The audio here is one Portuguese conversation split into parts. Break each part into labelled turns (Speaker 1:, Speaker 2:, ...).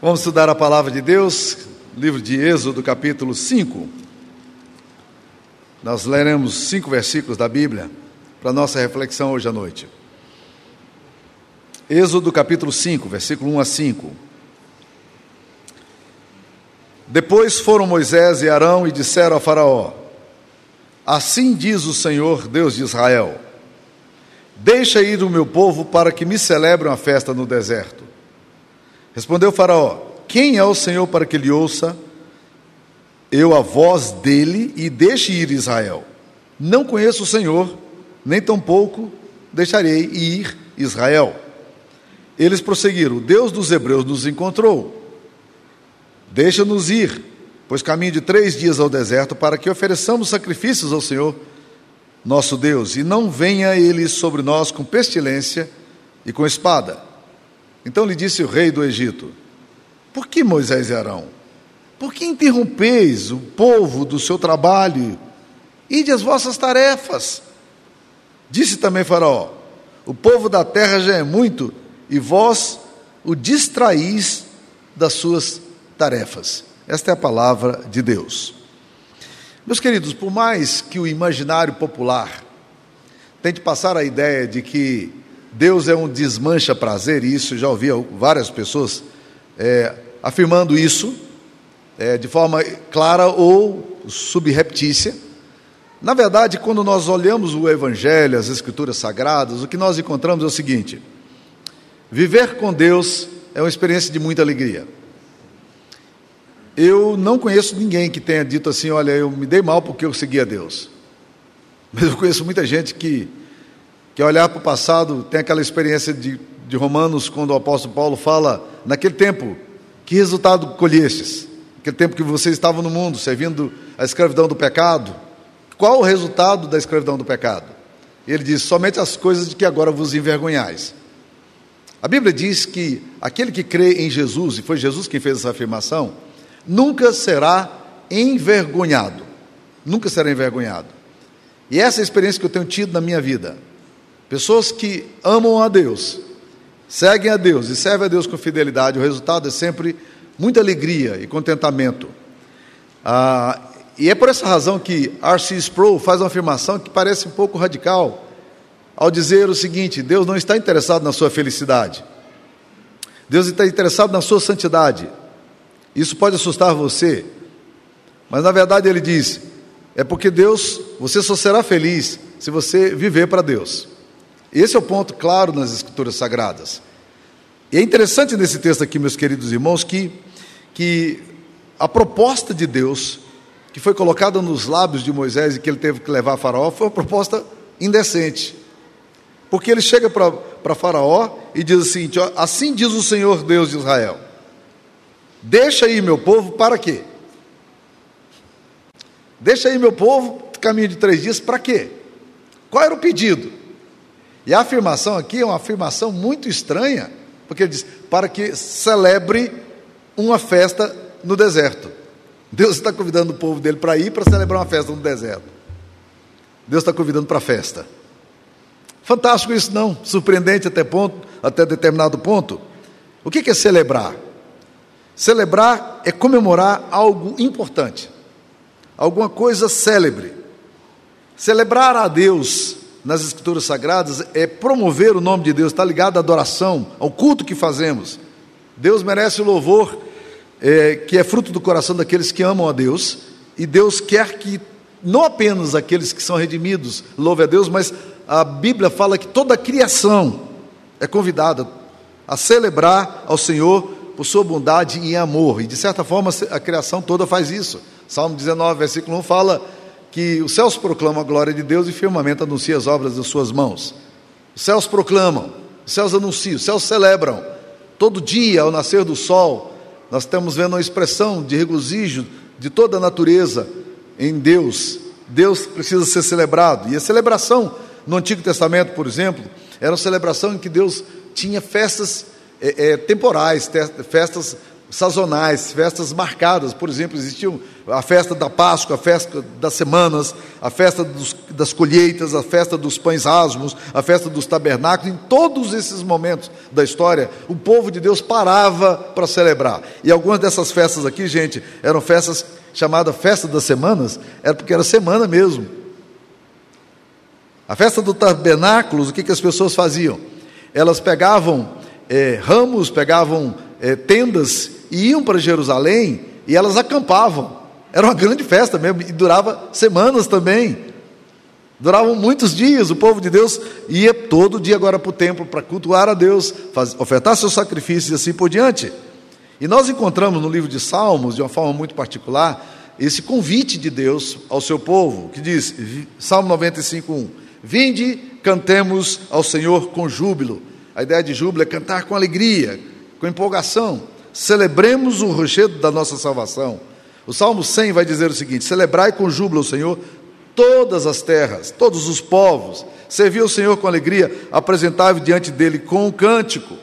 Speaker 1: Vamos estudar a palavra de Deus, livro de Êxodo, capítulo 5. Nós leremos cinco versículos da Bíblia para nossa reflexão hoje à noite. Êxodo, capítulo 5, versículo 1 a 5. Depois foram Moisés e Arão e disseram a Faraó: Assim diz o Senhor, Deus de Israel: Deixa ir o meu povo para que me celebre uma festa no deserto. Respondeu Faraó: Quem é o Senhor para que lhe ouça eu a voz dele e deixe ir Israel? Não conheço o Senhor, nem tampouco deixarei ir Israel. Eles prosseguiram: O Deus dos Hebreus nos encontrou. Deixa-nos ir, pois caminho de três dias ao deserto para que ofereçamos sacrifícios ao Senhor, nosso Deus, e não venha ele sobre nós com pestilência e com espada. Então lhe disse o rei do Egito: Por que Moisés e Arão? Por que interrompeis o povo do seu trabalho? Ide as vossas tarefas. Disse também Faraó: O povo da terra já é muito, e vós o distraís das suas tarefas. Esta é a palavra de Deus. Meus queridos, por mais que o imaginário popular tente passar a ideia de que Deus é um desmancha prazer, e isso já ouvi várias pessoas é, afirmando isso é, de forma clara ou subreptícia. Na verdade, quando nós olhamos o Evangelho, as Escrituras Sagradas, o que nós encontramos é o seguinte: viver com Deus é uma experiência de muita alegria. Eu não conheço ninguém que tenha dito assim: olha, eu me dei mal porque eu segui a Deus. Mas eu conheço muita gente que que olhar para o passado, tem aquela experiência de, de Romanos, quando o apóstolo Paulo fala, naquele tempo, que resultado colhestes? Naquele tempo que vocês estavam no mundo, servindo a escravidão do pecado. Qual o resultado da escravidão do pecado? Ele diz: somente as coisas de que agora vos envergonhais. A Bíblia diz que aquele que crê em Jesus, e foi Jesus quem fez essa afirmação, nunca será envergonhado. Nunca será envergonhado. E essa é a experiência que eu tenho tido na minha vida. Pessoas que amam a Deus, seguem a Deus e servem a Deus com fidelidade, o resultado é sempre muita alegria e contentamento. Ah, e é por essa razão que R.C. Sproul faz uma afirmação que parece um pouco radical, ao dizer o seguinte: Deus não está interessado na sua felicidade, Deus está interessado na sua santidade. Isso pode assustar você, mas na verdade ele diz: é porque Deus, você só será feliz se você viver para Deus. Esse é o ponto claro nas Escrituras Sagradas. E é interessante nesse texto aqui, meus queridos irmãos, que, que a proposta de Deus, que foi colocada nos lábios de Moisés e que ele teve que levar a Faraó, foi uma proposta indecente. Porque ele chega para Faraó e diz assim: Assim diz o Senhor Deus de Israel: Deixa aí meu povo, para quê? Deixa aí meu povo, caminho de três dias, para quê? Qual era o pedido? E a afirmação aqui é uma afirmação muito estranha, porque ele diz: para que celebre uma festa no deserto. Deus está convidando o povo dele para ir para celebrar uma festa no deserto. Deus está convidando para a festa. Fantástico isso, não? Surpreendente até, ponto, até determinado ponto. O que é celebrar? Celebrar é comemorar algo importante, alguma coisa célebre. Celebrar a Deus nas Escrituras Sagradas é promover o nome de Deus, está ligado à adoração, ao culto que fazemos. Deus merece o louvor é, que é fruto do coração daqueles que amam a Deus, e Deus quer que não apenas aqueles que são redimidos louvem a Deus, mas a Bíblia fala que toda a criação é convidada a celebrar ao Senhor por sua bondade e amor, e de certa forma a criação toda faz isso. Salmo 19, versículo 1 fala que os céus proclamam a glória de Deus e o firmamento anuncia as obras das suas mãos. Os céus proclamam, os céus anunciam, os céus celebram. Todo dia, ao nascer do sol, nós estamos vendo uma expressão de regozijo de toda a natureza em Deus. Deus precisa ser celebrado. E a celebração no Antigo Testamento, por exemplo, era uma celebração em que Deus tinha festas é, é, temporais, festas sazonais, festas marcadas. Por exemplo, existiam a festa da Páscoa, a festa das semanas, a festa dos, das colheitas, a festa dos pães asmos, a festa dos tabernáculos. Em todos esses momentos da história, o povo de Deus parava para celebrar. E algumas dessas festas aqui, gente, eram festas chamadas Festa das Semanas, era porque era semana mesmo. A festa do tabernáculos, o que, que as pessoas faziam? Elas pegavam é, ramos, pegavam é, tendas iam para Jerusalém e elas acampavam. Era uma grande festa mesmo e durava semanas também. Duravam muitos dias. O povo de Deus ia todo dia agora para o templo para cultuar a Deus, ofertar seus sacrifícios e assim por diante. E nós encontramos no livro de Salmos, de uma forma muito particular, esse convite de Deus ao seu povo, que diz, Salmo 95:1, Vinde, cantemos ao Senhor com júbilo. A ideia de júbilo é cantar com alegria, com empolgação. Celebremos o rochedo da nossa salvação. O Salmo 100 vai dizer o seguinte: Celebrai com júbilo o Senhor todas as terras, todos os povos. Servi o Senhor com alegria, apresentai diante dele com um cântico.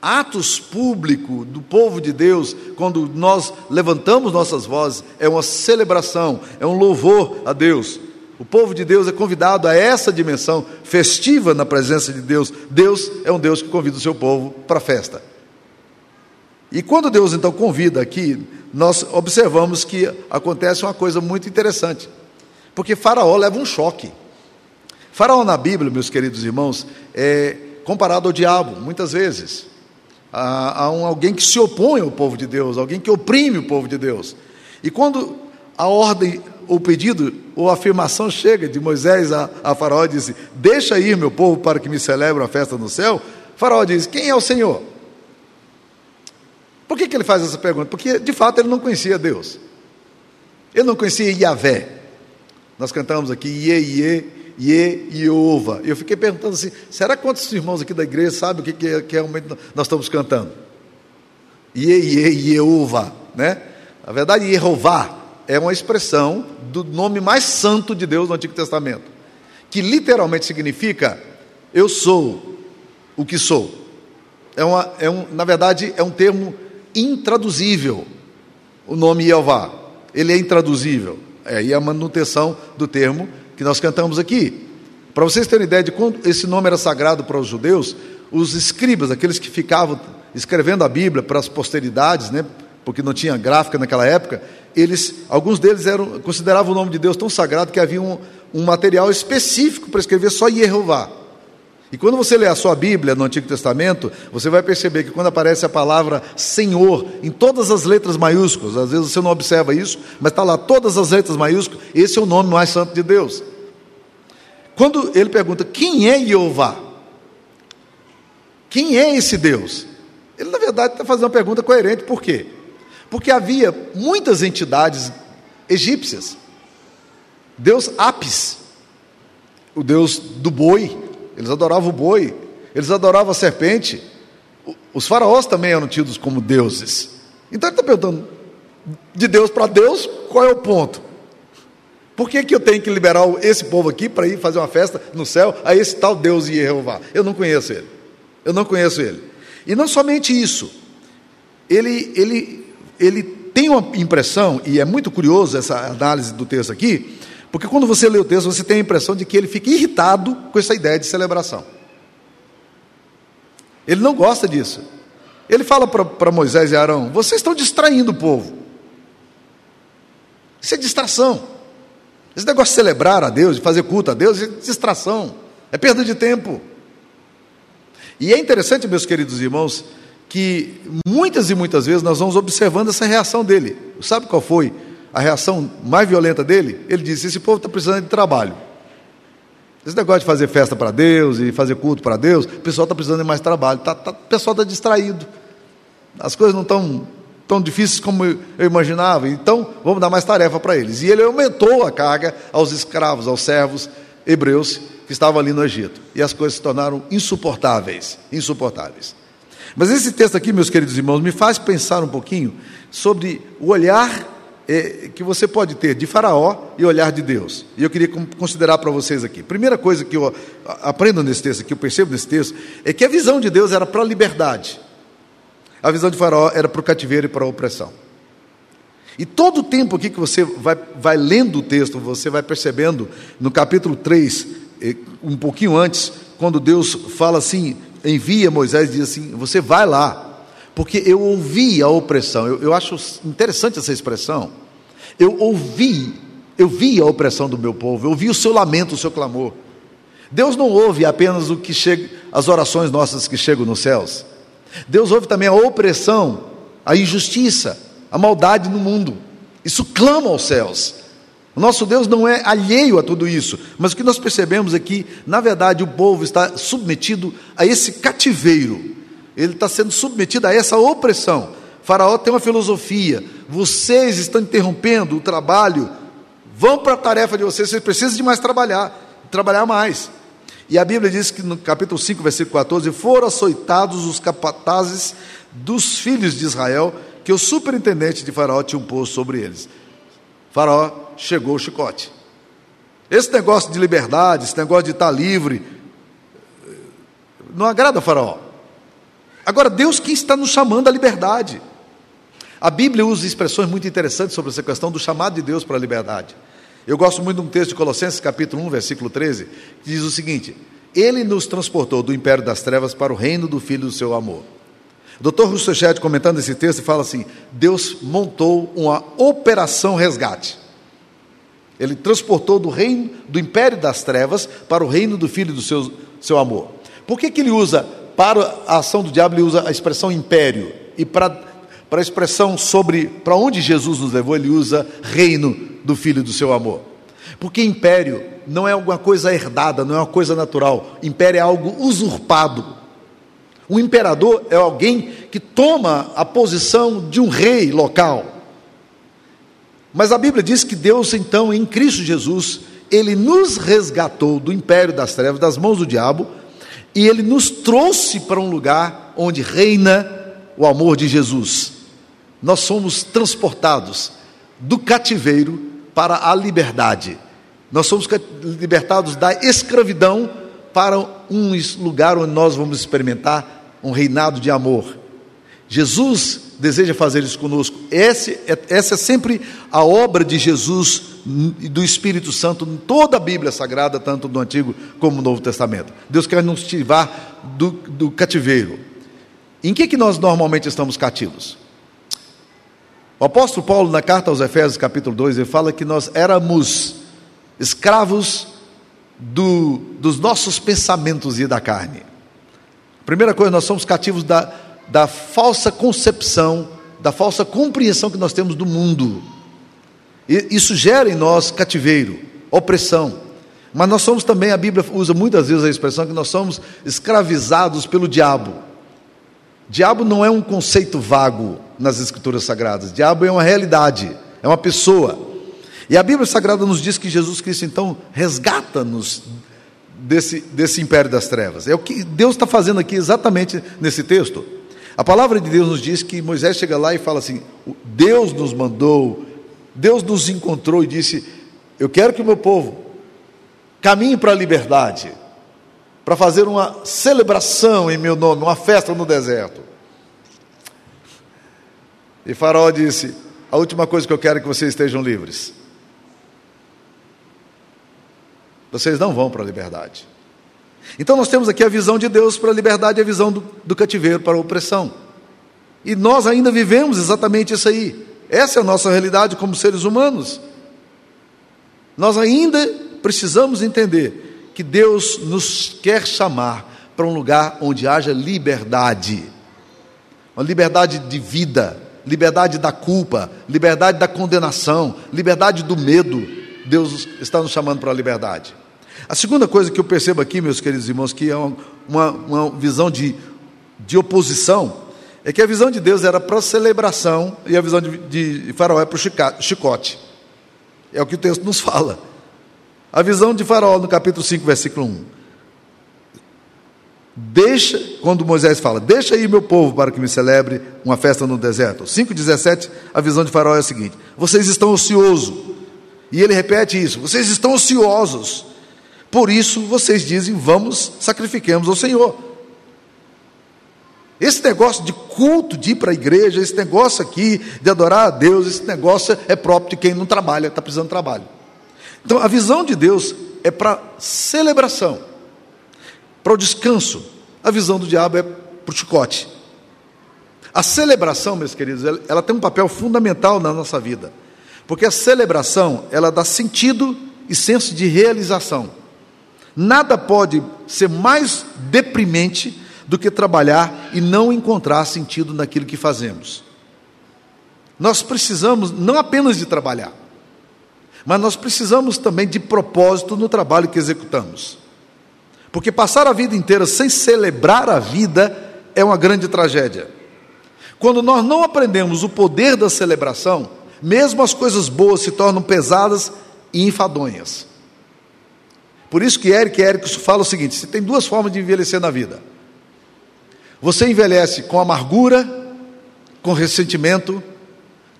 Speaker 1: Atos público do povo de Deus, quando nós levantamos nossas vozes, é uma celebração, é um louvor a Deus. O povo de Deus é convidado a essa dimensão festiva na presença de Deus. Deus é um Deus que convida o seu povo para a festa. E quando Deus então convida aqui, nós observamos que acontece uma coisa muito interessante. Porque Faraó leva um choque. Faraó na Bíblia, meus queridos irmãos, é comparado ao diabo, muitas vezes. A, a um, alguém que se opõe ao povo de Deus, alguém que oprime o povo de Deus. E quando a ordem, o pedido ou a afirmação chega de Moisés a, a Faraó e diz: Deixa ir meu povo para que me celebre a festa no céu. Faraó diz: Quem é o Senhor? Por que, que ele faz essa pergunta? Porque, de fato, ele não conhecia Deus. Ele não conhecia Yahvé. Nós cantamos aqui Iê, Iê, Iê, Iova. Eu fiquei perguntando assim, será quantos irmãos aqui da igreja sabem o que, que, é, que realmente nós estamos cantando? Iê, Iê, Iova, né? Na verdade, Yehová é uma expressão do nome mais santo de Deus no Antigo Testamento, que literalmente significa eu sou o que sou. É uma, é um, na verdade, é um termo intraduzível o nome Jeová. Ele é intraduzível. É aí a manutenção do termo que nós cantamos aqui. Para vocês terem ideia de quando esse nome era sagrado para os judeus, os escribas, aqueles que ficavam escrevendo a Bíblia para as posteridades, né, porque não tinha gráfica naquela época, eles, alguns deles eram, consideravam o nome de Deus tão sagrado que havia um, um material específico para escrever só Jeová. E quando você lê a sua Bíblia no Antigo Testamento, você vai perceber que quando aparece a palavra Senhor em todas as letras maiúsculas, às vezes você não observa isso, mas está lá todas as letras maiúsculas, esse é o nome mais santo de Deus. Quando ele pergunta quem é Jeová, quem é esse Deus? Ele, na verdade, está fazendo uma pergunta coerente, por quê? Porque havia muitas entidades egípcias. Deus Apis, o Deus do boi, eles adoravam o boi, eles adoravam a serpente. Os faraós também eram tidos como deuses. Então ele está perguntando: de Deus para Deus, qual é o ponto? Por que, que eu tenho que liberar esse povo aqui para ir fazer uma festa no céu a esse tal Deus Jeová? Eu não conheço ele. Eu não conheço ele. E não somente isso, ele, ele, ele tem uma impressão, e é muito curioso essa análise do texto aqui, porque quando você lê o texto, você tem a impressão de que ele fica irritado com essa ideia de celebração. Ele não gosta disso. Ele fala para Moisés e Arão: vocês estão distraindo o povo. Isso é distração. Esse negócio de celebrar a Deus, de fazer culto a Deus, é distração, é perda de tempo. E é interessante, meus queridos irmãos, que muitas e muitas vezes nós vamos observando essa reação dele. Sabe qual foi? A reação mais violenta dele, ele disse: Esse povo está precisando de trabalho. Esse negócio de fazer festa para Deus e fazer culto para Deus, o pessoal está precisando de mais trabalho. Tá, tá, o pessoal está distraído. As coisas não estão tão difíceis como eu imaginava. Então, vamos dar mais tarefa para eles. E ele aumentou a carga aos escravos, aos servos hebreus que estavam ali no Egito. E as coisas se tornaram insuportáveis. Insuportáveis. Mas esse texto aqui, meus queridos irmãos, me faz pensar um pouquinho sobre o olhar que você pode ter de Faraó e olhar de Deus. E eu queria considerar para vocês aqui. Primeira coisa que eu aprendo nesse texto, que eu percebo nesse texto, é que a visão de Deus era para a liberdade. A visão de Faraó era para o cativeiro e para a opressão. E todo o tempo aqui que você vai, vai lendo o texto, você vai percebendo, no capítulo 3, eh, um pouquinho antes, quando Deus fala assim, envia Moisés e diz assim: Você vai lá, porque eu ouvi a opressão. Eu, eu acho interessante essa expressão. Eu ouvi, eu vi a opressão do meu povo, eu vi o seu lamento, o seu clamor. Deus não ouve apenas o que chega, as orações nossas que chegam nos céus. Deus ouve também a opressão, a injustiça, a maldade no mundo. Isso clama aos céus. O nosso Deus não é alheio a tudo isso, mas o que nós percebemos é que, na verdade, o povo está submetido a esse cativeiro, ele está sendo submetido a essa opressão. faraó tem uma filosofia: vocês estão interrompendo o trabalho, vão para a tarefa de vocês, vocês precisam de mais trabalhar, trabalhar mais. E a Bíblia diz que no capítulo 5, versículo 14: foram açoitados os capatazes dos filhos de Israel que o superintendente de Faraó tinha posto sobre eles. Faraó chegou o chicote. Esse negócio de liberdade, esse negócio de estar livre, não agrada a Faraó. Agora, Deus quem está nos chamando à liberdade. A Bíblia usa expressões muito interessantes sobre essa questão do chamado de Deus para a liberdade. Eu gosto muito de um texto de Colossenses, capítulo 1, versículo 13, que diz o seguinte: Ele nos transportou do império das trevas para o reino do Filho do seu amor o Dr. Chet, comentando esse texto, fala assim: Deus montou uma operação resgate. Ele transportou do reino, do império das trevas para o reino do Filho do seu, seu amor. Por que, que ele usa, para a ação do diabo, ele usa a expressão império? E para, para a expressão sobre para onde Jesus nos levou, ele usa reino do Filho do seu amor. Porque império não é alguma coisa herdada, não é uma coisa natural. Império é algo usurpado. Um imperador é alguém que toma a posição de um rei local. Mas a Bíblia diz que Deus, então, em Cristo Jesus, ele nos resgatou do império das trevas, das mãos do diabo, e ele nos trouxe para um lugar onde reina o amor de Jesus. Nós somos transportados do cativeiro para a liberdade. Nós somos libertados da escravidão para um lugar onde nós vamos experimentar um reinado de amor. Jesus deseja fazer isso conosco. Essa é, essa é sempre a obra de Jesus e do Espírito Santo em toda a Bíblia Sagrada, tanto no Antigo como no Novo Testamento. Deus quer nos tirar do, do cativeiro. Em que, que nós normalmente estamos cativos? O apóstolo Paulo, na carta aos Efésios, capítulo 2, ele fala que nós éramos escravos do, dos nossos pensamentos e da carne. Primeira coisa, nós somos cativos da, da falsa concepção, da falsa compreensão que nós temos do mundo. E isso gera em nós cativeiro, opressão. Mas nós somos também, a Bíblia usa muitas vezes a expressão que nós somos escravizados pelo diabo. Diabo não é um conceito vago nas Escrituras Sagradas, diabo é uma realidade, é uma pessoa. E a Bíblia Sagrada nos diz que Jesus Cristo então resgata-nos desse, desse império das trevas. É o que Deus está fazendo aqui exatamente nesse texto. A palavra de Deus nos diz que Moisés chega lá e fala assim: Deus nos mandou, Deus nos encontrou e disse: Eu quero que o meu povo caminhe para a liberdade, para fazer uma celebração em meu nome, uma festa no deserto. E Faraó disse: A última coisa que eu quero é que vocês estejam livres. Vocês não vão para a liberdade. Então nós temos aqui a visão de Deus para a liberdade e a visão do, do cativeiro para a opressão. E nós ainda vivemos exatamente isso aí. Essa é a nossa realidade como seres humanos. Nós ainda precisamos entender que Deus nos quer chamar para um lugar onde haja liberdade. Uma liberdade de vida, liberdade da culpa, liberdade da condenação, liberdade do medo. Deus está nos chamando para a liberdade. A segunda coisa que eu percebo aqui, meus queridos irmãos, que é uma, uma visão de, de oposição, é que a visão de Deus era para celebração e a visão de, de Faraó é para o chicote. É o que o texto nos fala. A visão de Faraó no capítulo 5, versículo 1. Deixa, quando Moisés fala, deixa aí meu povo para que me celebre uma festa no deserto. 5,17, a visão de Faraó é a seguinte: vocês estão ociosos. E ele repete isso: vocês estão ociosos. Por isso vocês dizem: vamos, sacrifiquemos ao Senhor. Esse negócio de culto, de ir para a igreja, esse negócio aqui de adorar a Deus, esse negócio é próprio de quem não trabalha, está precisando de trabalho. Então a visão de Deus é para celebração, para o descanso. A visão do diabo é para o chicote. A celebração, meus queridos, ela, ela tem um papel fundamental na nossa vida. Porque a celebração, ela dá sentido e senso de realização. Nada pode ser mais deprimente do que trabalhar e não encontrar sentido naquilo que fazemos. Nós precisamos não apenas de trabalhar, mas nós precisamos também de propósito no trabalho que executamos. Porque passar a vida inteira sem celebrar a vida é uma grande tragédia. Quando nós não aprendemos o poder da celebração, mesmo as coisas boas se tornam pesadas e enfadonhas. Por isso que Eric Erickson fala o seguinte: você tem duas formas de envelhecer na vida. Você envelhece com amargura, com ressentimento,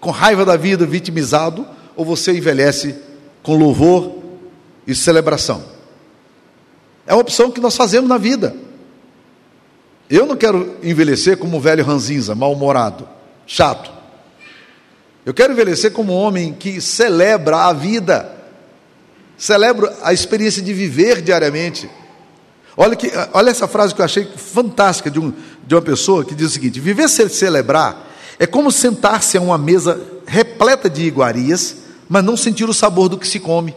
Speaker 1: com raiva da vida, vitimizado, ou você envelhece com louvor e celebração. É uma opção que nós fazemos na vida. Eu não quero envelhecer como um velho ranzinza, mal-humorado, chato. Eu quero envelhecer como um homem que celebra a vida, celebra a experiência de viver diariamente. Olha, que, olha essa frase que eu achei fantástica de, um, de uma pessoa que diz o seguinte: viver sem celebrar é como sentar-se a uma mesa repleta de iguarias, mas não sentir o sabor do que se come.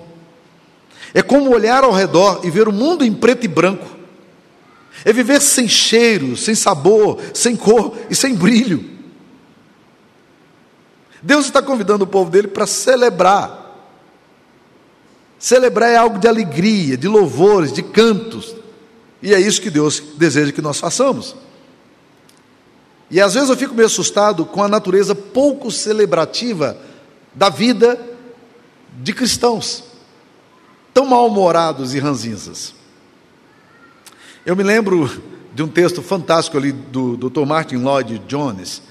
Speaker 1: É como olhar ao redor e ver o mundo em preto e branco. É viver sem cheiro, sem sabor, sem cor e sem brilho. Deus está convidando o povo dele para celebrar. Celebrar é algo de alegria, de louvores, de cantos. E é isso que Deus deseja que nós façamos. E às vezes eu fico meio assustado com a natureza pouco celebrativa da vida de cristãos, tão mal-humorados e ranzinzas. Eu me lembro de um texto fantástico ali do Dr. Martin Lloyd Jones,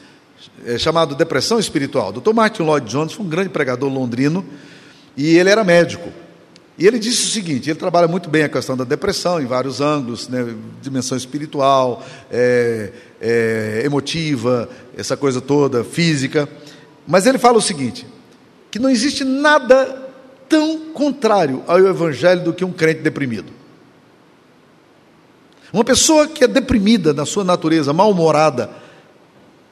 Speaker 1: é, chamado Depressão Espiritual. Dr. Martin Lloyd Jones foi um grande pregador londrino e ele era médico. E ele disse o seguinte: ele trabalha muito bem a questão da depressão em vários ângulos, né, dimensão espiritual, é, é, emotiva, essa coisa toda, física. Mas ele fala o seguinte: que não existe nada tão contrário ao evangelho do que um crente deprimido. Uma pessoa que é deprimida na sua natureza, mal-humorada,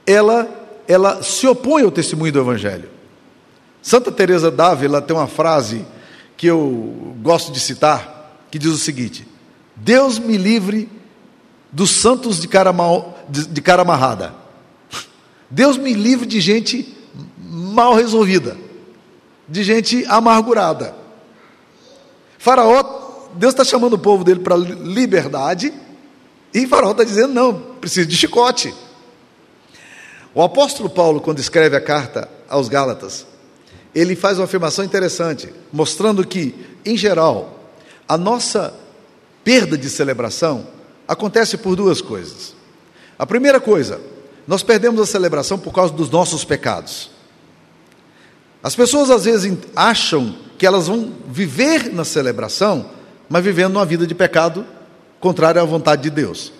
Speaker 1: ela, ela se opõe ao testemunho do evangelho. Santa Teresa d'Ávila tem uma frase que eu gosto de citar, que diz o seguinte: Deus me livre dos santos de cara, mal, de, de cara amarrada. Deus me livre de gente mal resolvida, de gente amargurada. Faraó, Deus está chamando o povo dele para liberdade, e Faraó está dizendo: não, preciso de chicote. O apóstolo Paulo, quando escreve a carta aos Gálatas, ele faz uma afirmação interessante, mostrando que, em geral, a nossa perda de celebração acontece por duas coisas. A primeira coisa, nós perdemos a celebração por causa dos nossos pecados. As pessoas às vezes acham que elas vão viver na celebração, mas vivendo uma vida de pecado contrária à vontade de Deus.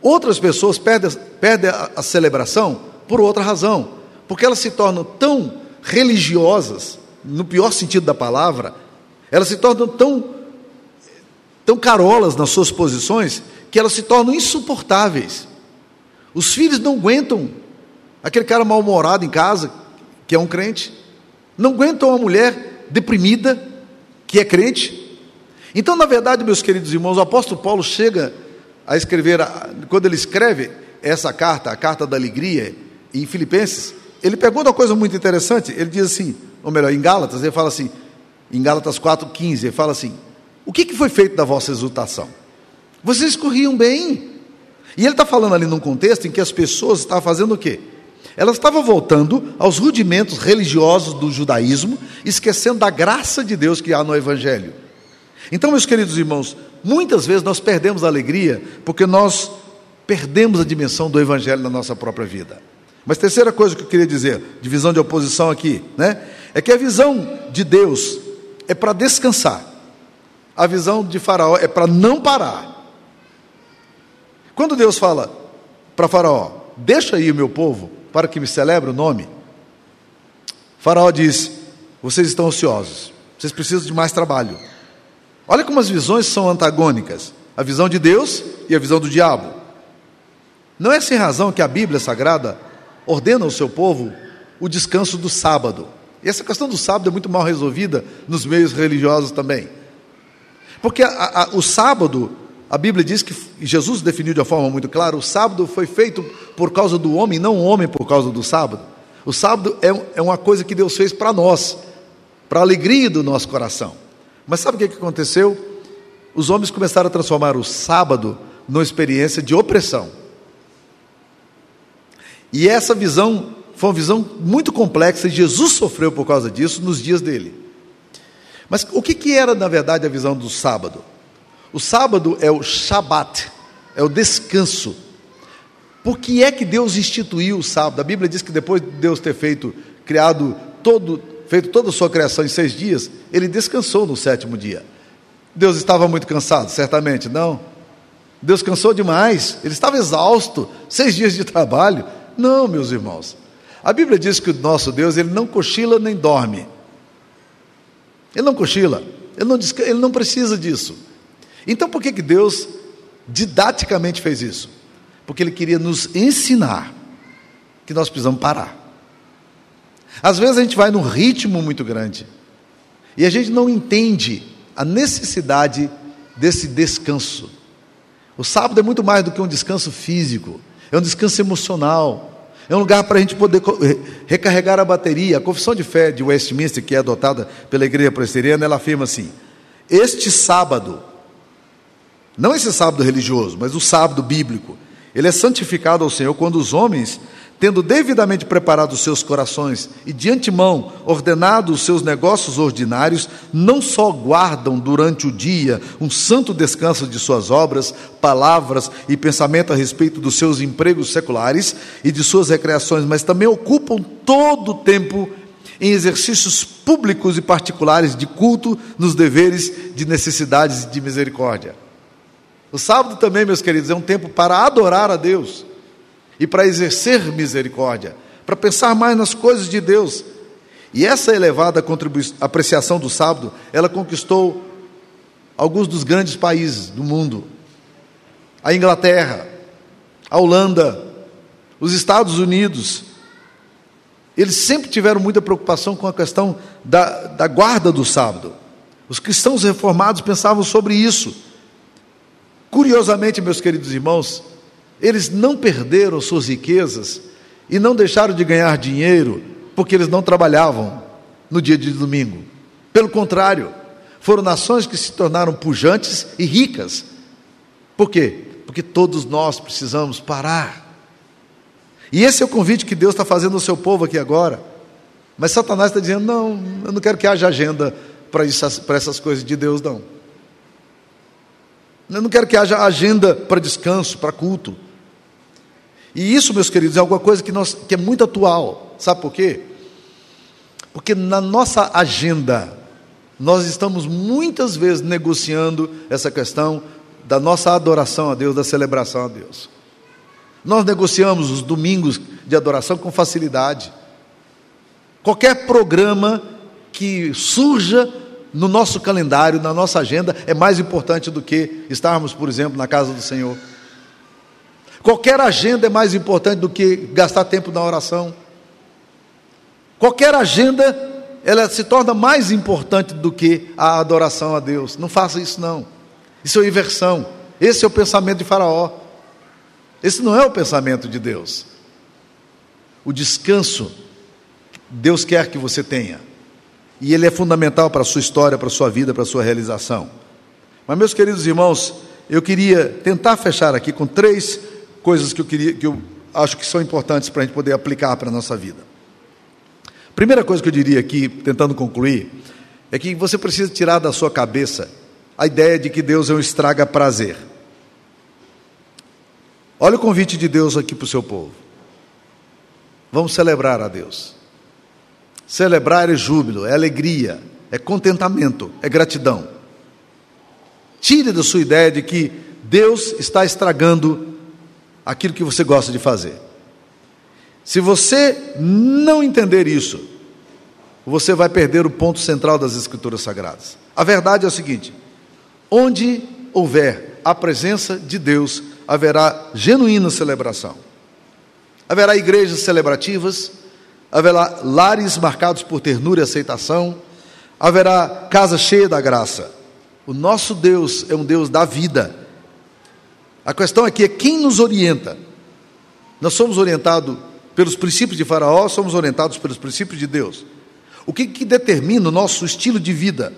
Speaker 1: Outras pessoas perdem, perdem a, a celebração por outra razão, porque elas se tornam tão religiosas, no pior sentido da palavra, elas se tornam tão, tão carolas nas suas posições que elas se tornam insuportáveis. Os filhos não aguentam aquele cara mal-humorado em casa, que é um crente, não aguentam uma mulher deprimida, que é crente. Então, na verdade, meus queridos irmãos, o apóstolo Paulo chega a escrever, quando ele escreve essa carta, a carta da alegria, em Filipenses, ele pergunta uma coisa muito interessante. Ele diz assim, ou melhor, em Gálatas, ele fala assim, em Gálatas 4,15, ele fala assim: O que, que foi feito da vossa exultação? Vocês corriam bem. E ele está falando ali num contexto em que as pessoas estavam fazendo o quê? Elas estavam voltando aos rudimentos religiosos do judaísmo, esquecendo da graça de Deus que há no Evangelho. Então, meus queridos irmãos, muitas vezes nós perdemos a alegria porque nós perdemos a dimensão do Evangelho na nossa própria vida. Mas terceira coisa que eu queria dizer, divisão de oposição aqui, né? É que a visão de Deus é para descansar. A visão de Faraó é para não parar. Quando Deus fala, para Faraó: Deixa aí o meu povo para que me celebre o nome. Faraó disse: Vocês estão ociosos, vocês precisam de mais trabalho. Olha como as visões são antagônicas: a visão de Deus e a visão do diabo. Não é sem razão que a Bíblia Sagrada ordena ao seu povo o descanso do sábado. E essa questão do sábado é muito mal resolvida nos meios religiosos também. Porque a, a, o sábado, a Bíblia diz que Jesus definiu de uma forma muito clara: o sábado foi feito por causa do homem, não o homem por causa do sábado. O sábado é, é uma coisa que Deus fez para nós, para a alegria do nosso coração. Mas sabe o que, que aconteceu? Os homens começaram a transformar o sábado numa experiência de opressão. E essa visão foi uma visão muito complexa e Jesus sofreu por causa disso nos dias dele. Mas o que, que era, na verdade, a visão do sábado? O sábado é o Shabat, é o descanso. Por que é que Deus instituiu o sábado? A Bíblia diz que depois de Deus ter feito, criado todo, feito toda a sua criação em seis dias, ele descansou no sétimo dia. Deus estava muito cansado? Certamente não. Deus cansou demais, ele estava exausto, seis dias de trabalho. Não, meus irmãos. A Bíblia diz que o nosso Deus, ele não cochila nem dorme. Ele não cochila, ele não, ele não precisa disso. Então por que, que Deus didaticamente fez isso? Porque Ele queria nos ensinar que nós precisamos parar. Às vezes a gente vai num ritmo muito grande e a gente não entende a necessidade desse descanso. O sábado é muito mais do que um descanso físico, é um descanso emocional, é um lugar para a gente poder recarregar a bateria. A confissão de fé de Westminster, que é adotada pela igreja presbiteriana, ela afirma assim: Este sábado, não esse sábado religioso, mas o sábado bíblico, ele é santificado ao Senhor quando os homens tendo devidamente preparado os seus corações e de antemão ordenado os seus negócios ordinários, não só guardam durante o dia um santo descanso de suas obras, palavras e pensamento a respeito dos seus empregos seculares e de suas recreações, mas também ocupam todo o tempo em exercícios públicos e particulares de culto nos deveres de necessidades e de misericórdia. O sábado também, meus queridos, é um tempo para adorar a Deus e para exercer misericórdia, para pensar mais nas coisas de Deus. E essa elevada apreciação do sábado, ela conquistou alguns dos grandes países do mundo. A Inglaterra, a Holanda, os Estados Unidos. Eles sempre tiveram muita preocupação com a questão da, da guarda do sábado. Os cristãos reformados pensavam sobre isso. Curiosamente, meus queridos irmãos, eles não perderam suas riquezas e não deixaram de ganhar dinheiro porque eles não trabalhavam no dia de domingo. Pelo contrário, foram nações que se tornaram pujantes e ricas. Por quê? Porque todos nós precisamos parar. E esse é o convite que Deus está fazendo ao seu povo aqui agora. Mas Satanás está dizendo: não, eu não quero que haja agenda para essas coisas de Deus, não. Eu não quero que haja agenda para descanso, para culto. E isso, meus queridos, é alguma coisa que, nós, que é muito atual. Sabe por quê? Porque na nossa agenda, nós estamos muitas vezes negociando essa questão da nossa adoração a Deus, da celebração a Deus. Nós negociamos os domingos de adoração com facilidade. Qualquer programa que surja no nosso calendário, na nossa agenda, é mais importante do que estarmos, por exemplo, na casa do Senhor. Qualquer agenda é mais importante do que gastar tempo na oração. Qualquer agenda, ela se torna mais importante do que a adoração a Deus. Não faça isso não. Isso é inversão. Esse é o pensamento de Faraó. Esse não é o pensamento de Deus. O descanso Deus quer que você tenha. E ele é fundamental para a sua história, para a sua vida, para a sua realização. Mas meus queridos irmãos, eu queria tentar fechar aqui com três coisas que eu queria, que eu acho que são importantes para a gente poder aplicar para a nossa vida. Primeira coisa que eu diria aqui, tentando concluir, é que você precisa tirar da sua cabeça a ideia de que Deus é um estraga prazer. Olha o convite de Deus aqui para o seu povo. Vamos celebrar a Deus. Celebrar é júbilo, é alegria, é contentamento, é gratidão. Tire da sua ideia de que Deus está estragando aquilo que você gosta de fazer. Se você não entender isso, você vai perder o ponto central das Escrituras Sagradas. A verdade é o seguinte: onde houver a presença de Deus, haverá genuína celebração. Haverá igrejas celebrativas, haverá lares marcados por ternura e aceitação, haverá casa cheia da graça. O nosso Deus é um Deus da vida. A questão aqui é quem nos orienta. Nós somos orientados pelos princípios de Faraó, somos orientados pelos princípios de Deus. O que, que determina o nosso estilo de vida?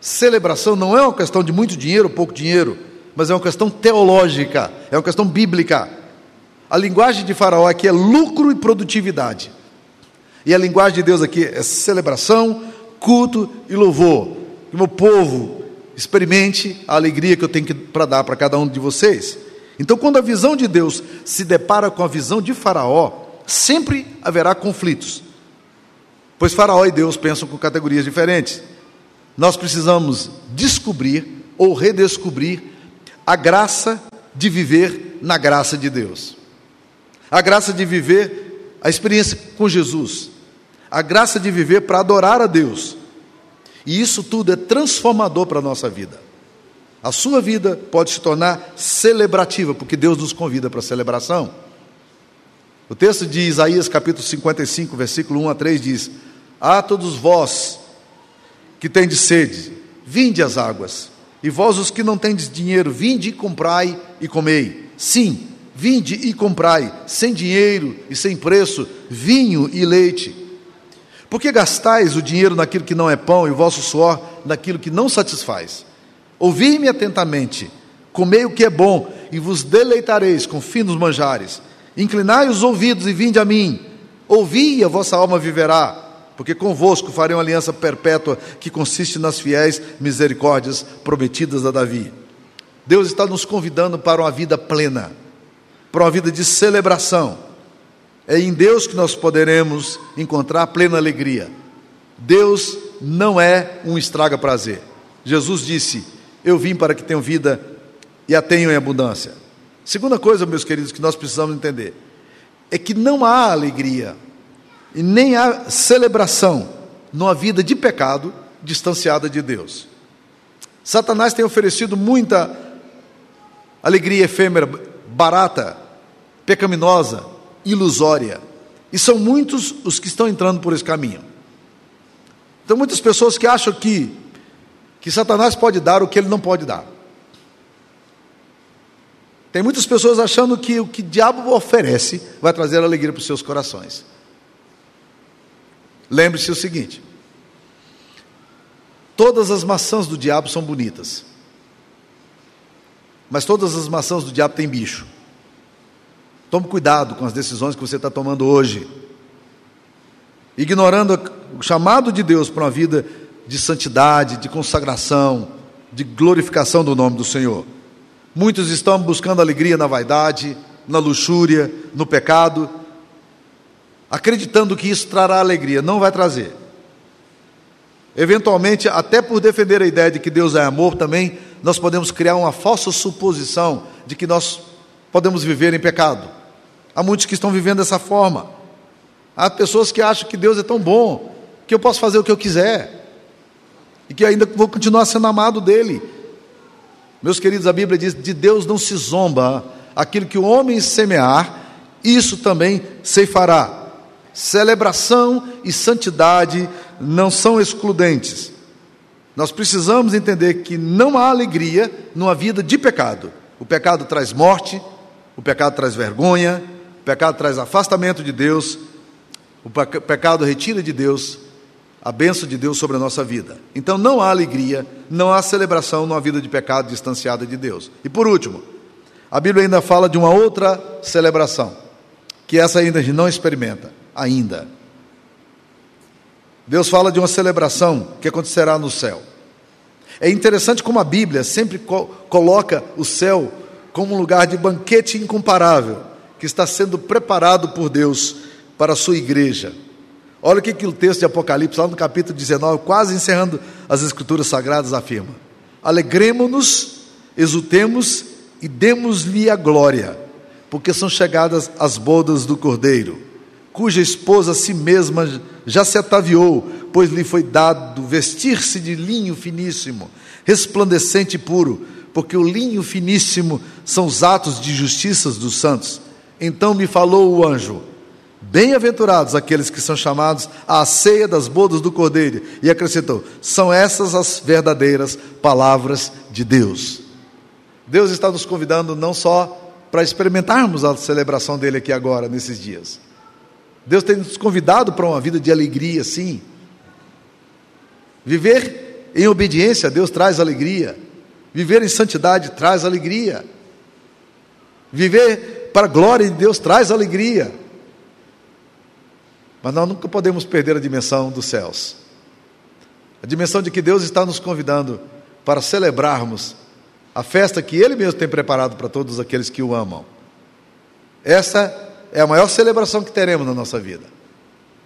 Speaker 1: Celebração não é uma questão de muito dinheiro ou pouco dinheiro, mas é uma questão teológica, é uma questão bíblica. A linguagem de Faraó aqui é lucro e produtividade. E a linguagem de Deus aqui é celebração, culto e louvor. Que meu povo experimente a alegria que eu tenho para dar para cada um de vocês. Então, quando a visão de Deus se depara com a visão de Faraó, sempre haverá conflitos. Pois Faraó e Deus pensam com categorias diferentes. Nós precisamos descobrir ou redescobrir a graça de viver na graça de Deus. A graça de viver a experiência com Jesus. A graça de viver para adorar a Deus. E isso tudo é transformador para a nossa vida. A sua vida pode se tornar celebrativa, porque Deus nos convida para a celebração. O texto de Isaías, capítulo 55, versículo 1 a 3 diz: A todos vós que tendes sede, vinde às águas, e vós os que não tendes dinheiro, vinde e comprai e comei. Sim, vinde e comprai, sem dinheiro e sem preço, vinho e leite. Por que gastais o dinheiro naquilo que não é pão e o vosso suor naquilo que não satisfaz? Ouvi-me atentamente, comei o que é bom e vos deleitareis com finos manjares. Inclinai os ouvidos e vinde a mim. Ouvi e a vossa alma viverá, porque convosco farei uma aliança perpétua que consiste nas fiéis misericórdias prometidas a Davi. Deus está nos convidando para uma vida plena, para uma vida de celebração. É em Deus que nós poderemos encontrar plena alegria. Deus não é um estraga-prazer. Jesus disse: eu vim para que tenham vida e a tenham em abundância. Segunda coisa, meus queridos, que nós precisamos entender é que não há alegria e nem há celebração numa vida de pecado distanciada de Deus. Satanás tem oferecido muita alegria efêmera, barata, pecaminosa, ilusória. E são muitos os que estão entrando por esse caminho. Então, muitas pessoas que acham que que Satanás pode dar o que ele não pode dar. Tem muitas pessoas achando que o que o diabo oferece vai trazer alegria para os seus corações. Lembre-se o seguinte: todas as maçãs do diabo são bonitas, mas todas as maçãs do diabo têm bicho. Tome cuidado com as decisões que você está tomando hoje, ignorando o chamado de Deus para uma vida de santidade, de consagração, de glorificação do nome do Senhor. Muitos estão buscando alegria na vaidade, na luxúria, no pecado, acreditando que isso trará alegria. Não vai trazer. Eventualmente, até por defender a ideia de que Deus é amor, também nós podemos criar uma falsa suposição de que nós podemos viver em pecado. Há muitos que estão vivendo dessa forma. Há pessoas que acham que Deus é tão bom que eu posso fazer o que eu quiser e que ainda vou continuar sendo amado dele. Meus queridos, a Bíblia diz: de Deus não se zomba, aquilo que o homem semear, isso também se fará. Celebração e santidade não são excludentes. Nós precisamos entender que não há alegria numa vida de pecado. O pecado traz morte, o pecado traz vergonha, pecado traz afastamento de Deus, o pecado retira de Deus a bênção de Deus sobre a nossa vida. Então não há alegria, não há celebração numa vida de pecado distanciada de Deus. E por último, a Bíblia ainda fala de uma outra celebração, que essa ainda a gente não experimenta, ainda. Deus fala de uma celebração que acontecerá no céu. É interessante como a Bíblia sempre co coloca o céu como um lugar de banquete incomparável, que está sendo preparado por Deus para a sua igreja. Olha o que, que o texto de Apocalipse, lá no capítulo 19, quase encerrando as Escrituras Sagradas, afirma: Alegremos-nos, exultemos e demos-lhe a glória, porque são chegadas as bodas do Cordeiro, cuja esposa a si mesma já se ataviou, pois lhe foi dado vestir-se de linho finíssimo, resplandecente e puro, porque o linho finíssimo são os atos de justiça dos santos. Então me falou o anjo: Bem-aventurados aqueles que são chamados à ceia das bodas do Cordeiro. E acrescentou: São essas as verdadeiras palavras de Deus. Deus está nos convidando não só para experimentarmos a celebração dele aqui agora, nesses dias. Deus tem nos convidado para uma vida de alegria, sim. Viver em obediência a Deus traz alegria. Viver em santidade traz alegria. Viver para a glória de Deus traz alegria. Mas nós nunca podemos perder a dimensão dos céus. A dimensão de que Deus está nos convidando para celebrarmos a festa que Ele mesmo tem preparado para todos aqueles que o amam. Essa é a maior celebração que teremos na nossa vida.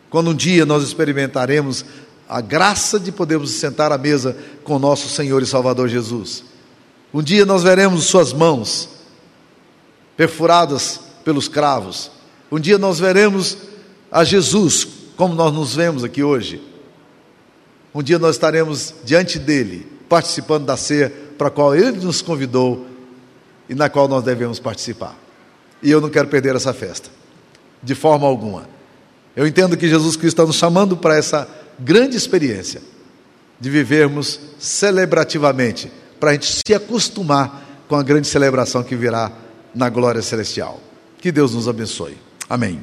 Speaker 1: Quando um dia nós experimentaremos a graça de podermos sentar à mesa com nosso Senhor e Salvador Jesus. Um dia nós veremos Suas mãos perfuradas pelos cravos. Um dia nós veremos a Jesus como nós nos vemos aqui hoje. Um dia nós estaremos diante dele, participando da ceia para a qual ele nos convidou e na qual nós devemos participar. E eu não quero perder essa festa, de forma alguma. Eu entendo que Jesus Cristo está nos chamando para essa grande experiência de vivermos celebrativamente, para a gente se acostumar com a grande celebração que virá na glória celestial. Que Deus nos abençoe. Amém.